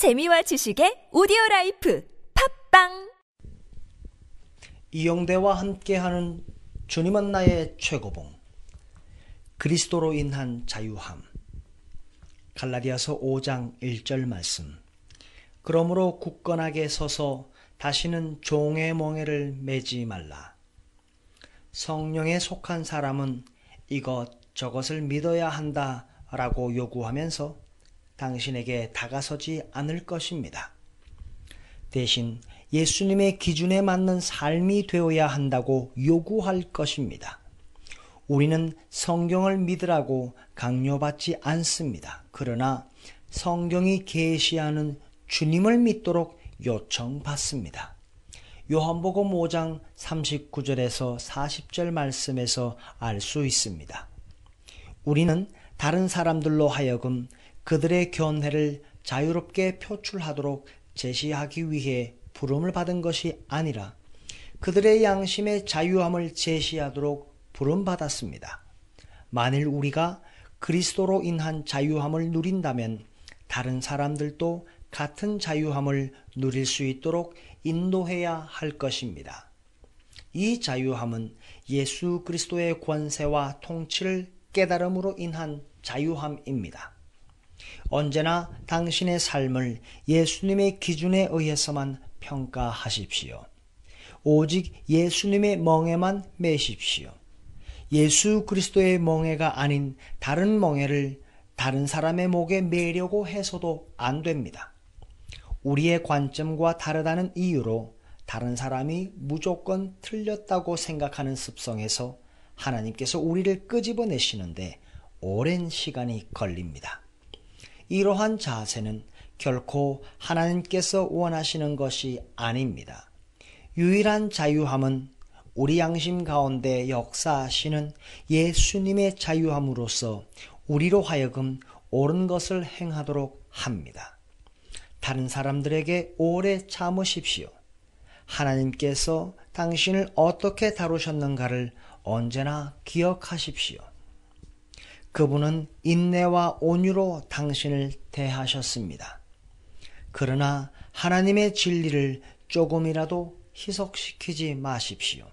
재미와 지식의 오디오 라이프 팟빵! 이영대와 함께하는 주님은 나의 최고봉 그리스도로 인한 자유함. 갈라디아서 5장 1절 말씀. 그러므로 굳건하게 서서 다시는 종의 멍에를 매지 말라. 성령에 속한 사람은 이것 저것을 믿어야 한다 라고 요구하면서 당신에게 다가서지 않을 것입니다. 대신 예수님의 기준에 맞는 삶이 되어야 한다고 요구할 것입니다. 우리는 성경을 믿으라고 강요받지 않습니다. 그러나 성경이 계시하는 주님을 믿도록 요청받습니다. 요한복음 5장 39절에서 40절 말씀에서 알 수 있습니다. 우리는 다른 사람들로 하여금 그들의 견해를 자유롭게 표출하도록 제시하기 위해 부름을 받은 것이 아니라 그들의 양심의 자유함을 제시하도록 부름받았습니다. 만일 우리가 그리스도로 인한 자유함을 누린다면 다른 사람들도 같은 자유함을 누릴 수 있도록 인도해야 할 것입니다. 이 자유함은 예수 그리스도의 권세와 통치를 깨달음으로 인한 자유함입니다. 언제나 당신의 삶을 예수님의 기준에 의해서만 평가하십시오. 오직 예수님의 멍에만 매십시오. 예수 그리스도의 멍에가 아닌 다른 멍에를 다른 사람의 목에 매려고 해서도 안 됩니다. 우리의 관점과 다르다는 이유로 다른 사람이 무조건 틀렸다고 생각하는 습성에서 하나님께서 우리를 끄집어내시는데 오랜 시간이 걸립니다. 이러한 자세는 결코 하나님께서 원하시는 것이 아닙니다. 유일한 자유함은 우리 양심 가운데 역사하시는 예수님의 자유함으로써 우리로 하여금 옳은 것을 행하도록 합니다. 다른 사람들에게 오래 참으십시오. 하나님께서 당신을 어떻게 다루셨는가를 언제나 기억하십시오. 그분은 인내와 온유로 당신을 대하셨습니다. 그러나 하나님의 진리를 조금이라도 희석시키지 마십시오.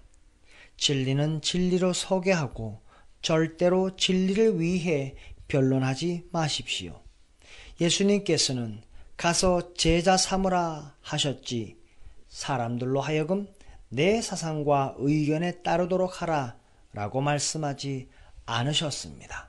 진리는 진리로 서게 하고 절대로 진리를 위해 변론하지 마십시오. 예수님께서는 가서 제자 삼으라 하셨지 사람들로 하여금 내 사상과 의견에 따르도록 하라 라고 말씀하지 않으셨습니다.